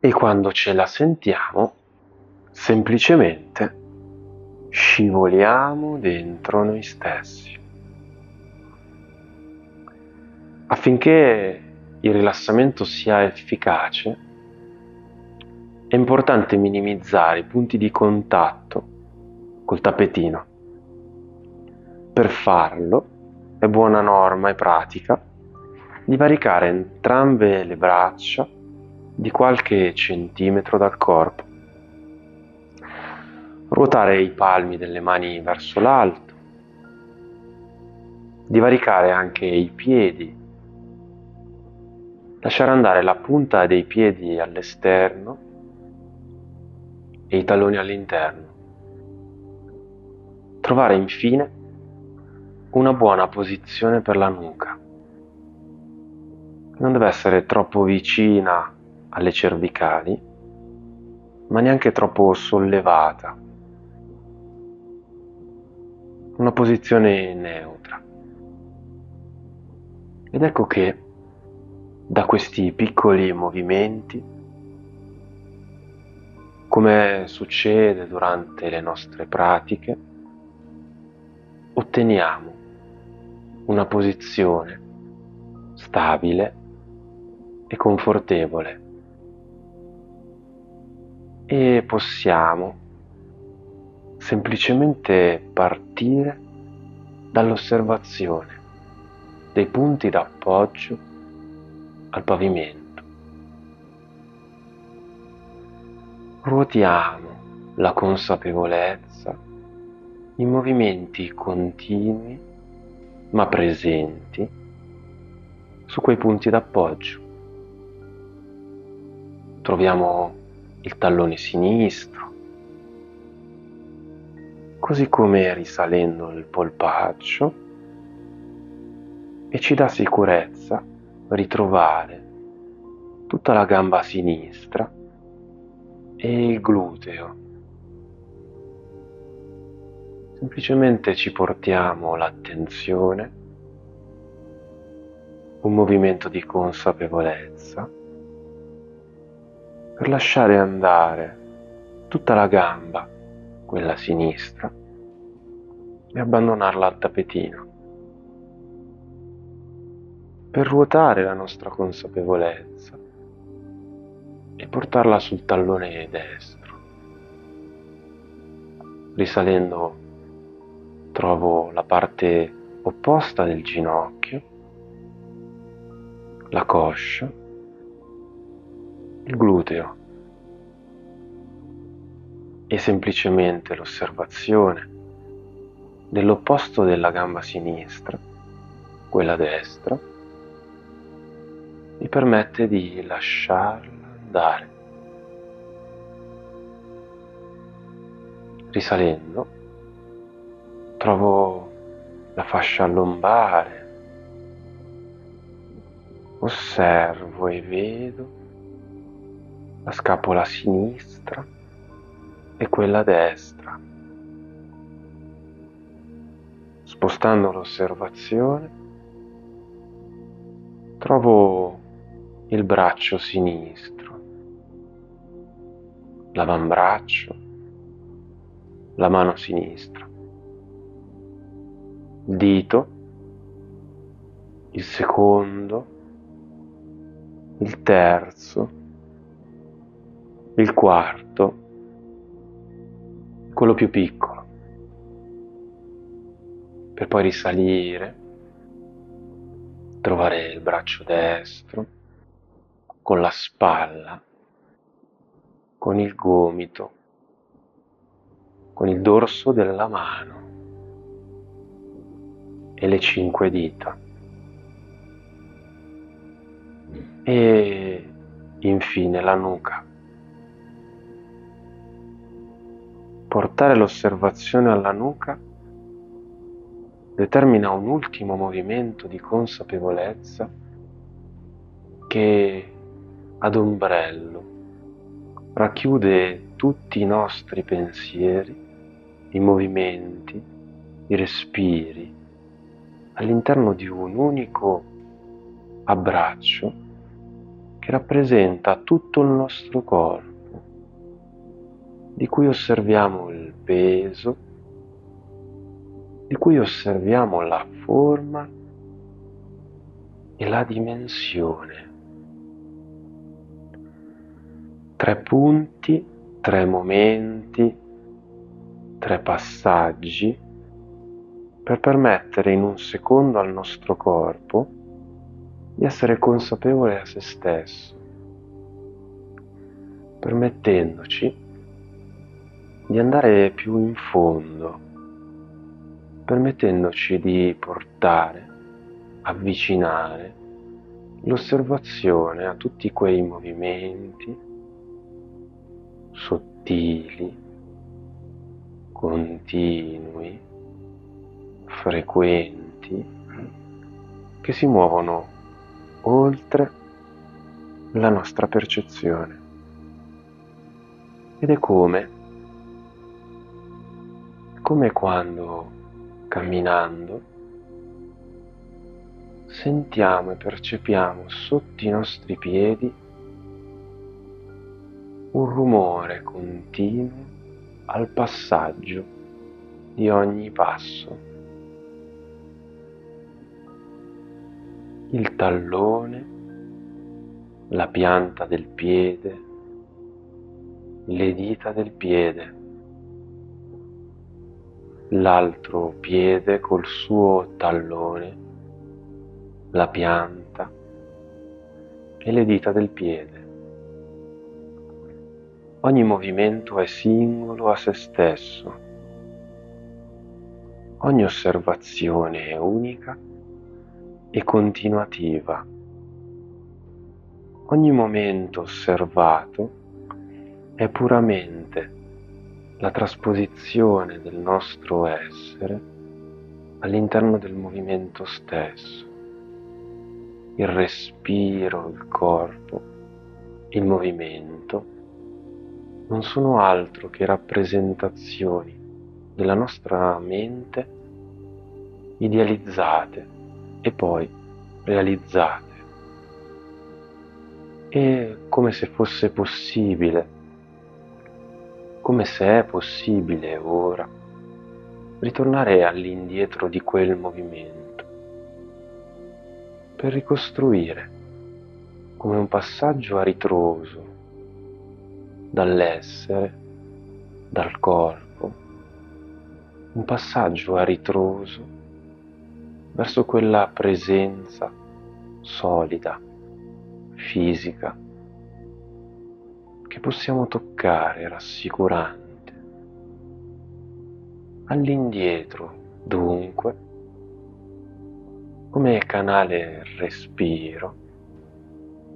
e quando ce la sentiamo semplicemente scivoliamo dentro noi stessi. Affinché il rilassamento sia efficace, è importante minimizzare i punti di contatto col tappetino. Per farlo è buona norma e pratica divaricare entrambe le braccia di qualche centimetro dal corpo. Ruotare i palmi delle mani verso l'alto. Divaricare anche i piedi lasciare andare la punta dei piedi all'esterno e i talloni all'interno. Trovare infine una buona posizione per la nuca. Non deve essere troppo vicina alle cervicali, ma neanche troppo sollevata. Una posizione neutra. Ed ecco che da questi piccoli movimenti, come succede durante le nostre pratiche, otteniamo una posizione stabile e confortevole e possiamo semplicemente partire dall'osservazione dei punti d'appoggio al pavimento. Ruotiamo la consapevolezza in movimenti continui ma presenti su quei punti d'appoggio. Troviamo il tallone sinistro, così come risalendo il polpaccio e ci dà sicurezza ritrovare tutta la gamba sinistra e il gluteo. Semplicemente ci portiamo l'attenzione, un movimento di consapevolezza per lasciare andare tutta la gamba, quella sinistra, e abbandonarla al tappetino per ruotare la nostra consapevolezza e portarla sul tallone destro. Risalendo trovo la parte opposta del ginocchio, la coscia, il gluteo e semplicemente l'osservazione dell'opposto della gamba sinistra, quella destra, mi permette di lasciarla andare. Risalendo, trovo la fascia lombare, osservo e vedo la scapola sinistra e quella destra. Spostando l'osservazione, trovo il braccio sinistro, l'avambraccio, la mano sinistra, il dito, il secondo, il terzo, il quarto, quello più piccolo, per poi risalire, trovare il braccio destro, con la spalla, con il gomito, con il dorso della mano e le cinque dita. E infine la nuca. Portare l'osservazione alla nuca determina un ultimo movimento di consapevolezza che ad ombrello, racchiude tutti i nostri pensieri, i movimenti, i respiri all'interno di un unico abbraccio che rappresenta tutto il nostro corpo, di cui osserviamo il peso, di cui osserviamo la forma e la dimensione. Tre punti, tre momenti, tre passaggi per permettere in un secondo al nostro corpo di essere consapevole a se stesso, permettendoci di andare più in fondo, permettendoci di portare, avvicinare l'osservazione a tutti quei movimenti sottili, continui, frequenti, che si muovono oltre la nostra percezione. Ed è come, come quando camminando sentiamo e percepiamo sotto i nostri piedi un rumore continuo al passaggio di ogni passo. il tallone, la pianta del piede, le dita del piede, l'altro piede col suo tallone, la pianta e le dita del piede. Ogni movimento è singolo a se stesso. Ogni osservazione è unica e continuativa. Ogni momento osservato è puramente la trasposizione del nostro essere all'interno del movimento stesso. Il respiro, il corpo, il movimento non sono altro che rappresentazioni della nostra mente idealizzate e poi realizzate. E come se fosse possibile, come se è possibile ora, ritornare all'indietro di quel movimento, per ricostruire come un passaggio a ritroso dall'essere, dal corpo, un passaggio a ritroso verso quella presenza solida, fisica, che possiamo toccare rassicurante. All'indietro, dunque, come canale respiro,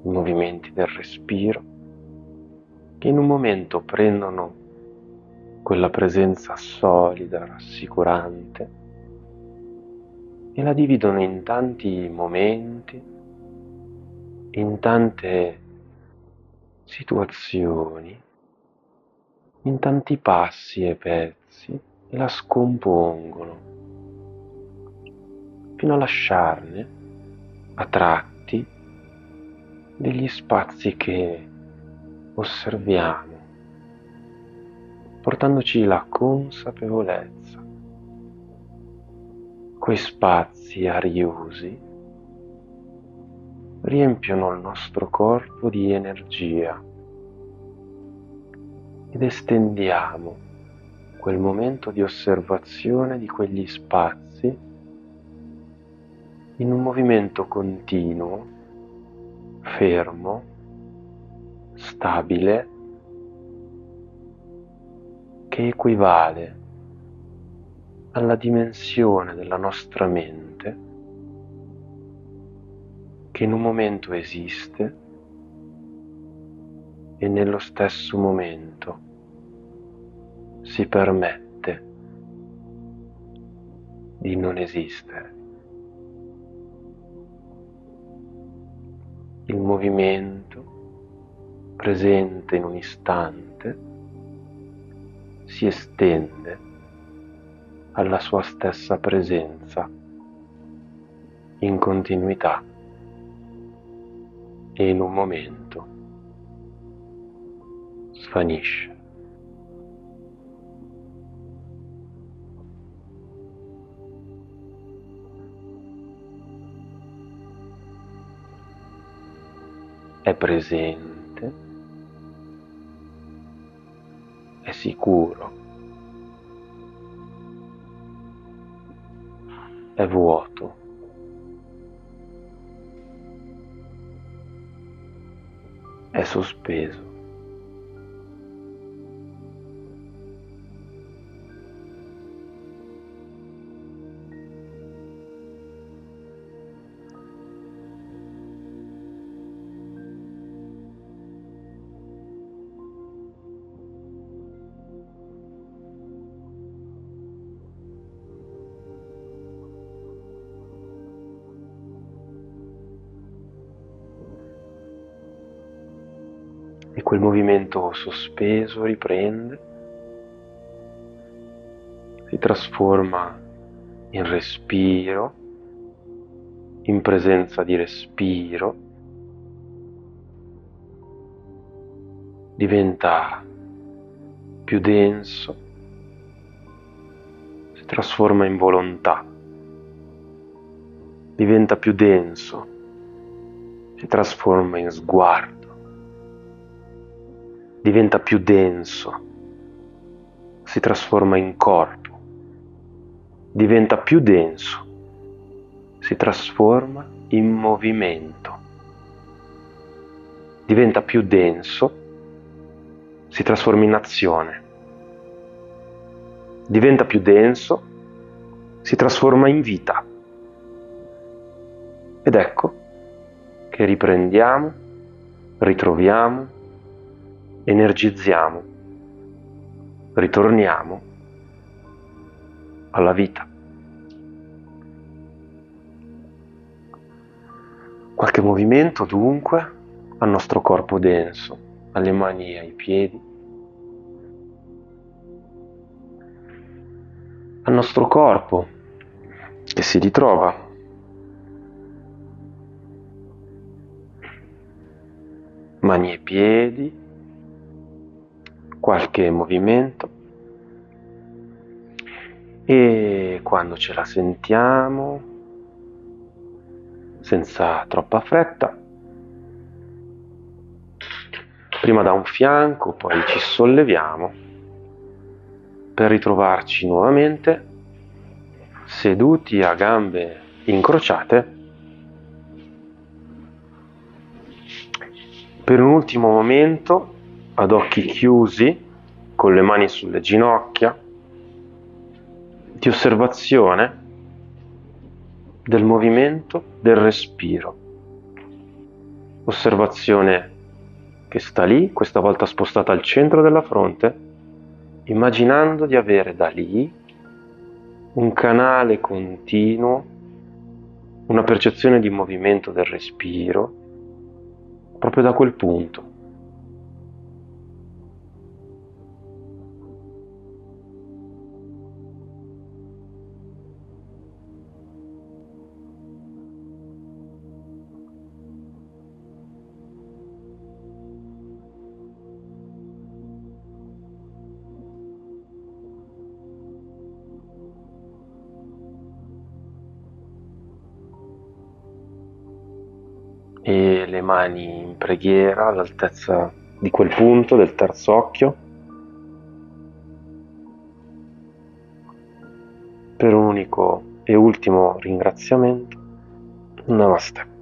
i movimenti del respiro, che in un momento prendono quella presenza solida, rassicurante, e la dividono in tanti momenti, in tante situazioni, in tanti passi e pezzi e la scompongono fino a lasciarne a tratti degli spazi che osserviamo, portandoci la consapevolezza. Quei spazi ariosi riempiono il nostro corpo di energia ed estendiamo quel momento di osservazione di quegli spazi in un movimento continuo, fermo, stabile, che equivale alla dimensione della nostra mente che in un momento esiste e nello stesso momento si permette di non esistere. Il movimento presente in un istante si estende alla sua stessa presenza in continuità in un momento svanisce. È presente, è sicuro, è vuoto. È sospeso. E quel movimento sospeso riprende, si trasforma in respiro, in presenza di respiro, diventa più denso, si trasforma in volontà, diventa più denso, si trasforma in sguardo diventa più denso, si trasforma in corpo, diventa più denso, si trasforma in movimento, diventa più denso, si trasforma in azione, diventa più denso, si trasforma in vita. Ed ecco che riprendiamo, ritroviamo energizziamo, ritorniamo alla vita. Qualche movimento dunque al nostro corpo denso, alle mani e ai piedi, al nostro corpo che si ritrova. Mani e piedi, qualche movimento. E quando ce la sentiamo, senza troppa fretta, prima da un fianco, poi ci solleviamo per ritrovarci nuovamente seduti a gambe incrociate per un ultimo momento ad occhi chiusi, con le mani sulle ginocchia, di osservazione del movimento del respiro. Osservazione che sta lì, questa volta spostata al centro della fronte, immaginando di avere da lì un canale continuo, una percezione di movimento del respiro, proprio da quel punto. Le mani in preghiera all'altezza di quel punto del terzo occhio per un unico e ultimo ringraziamento. Namaste.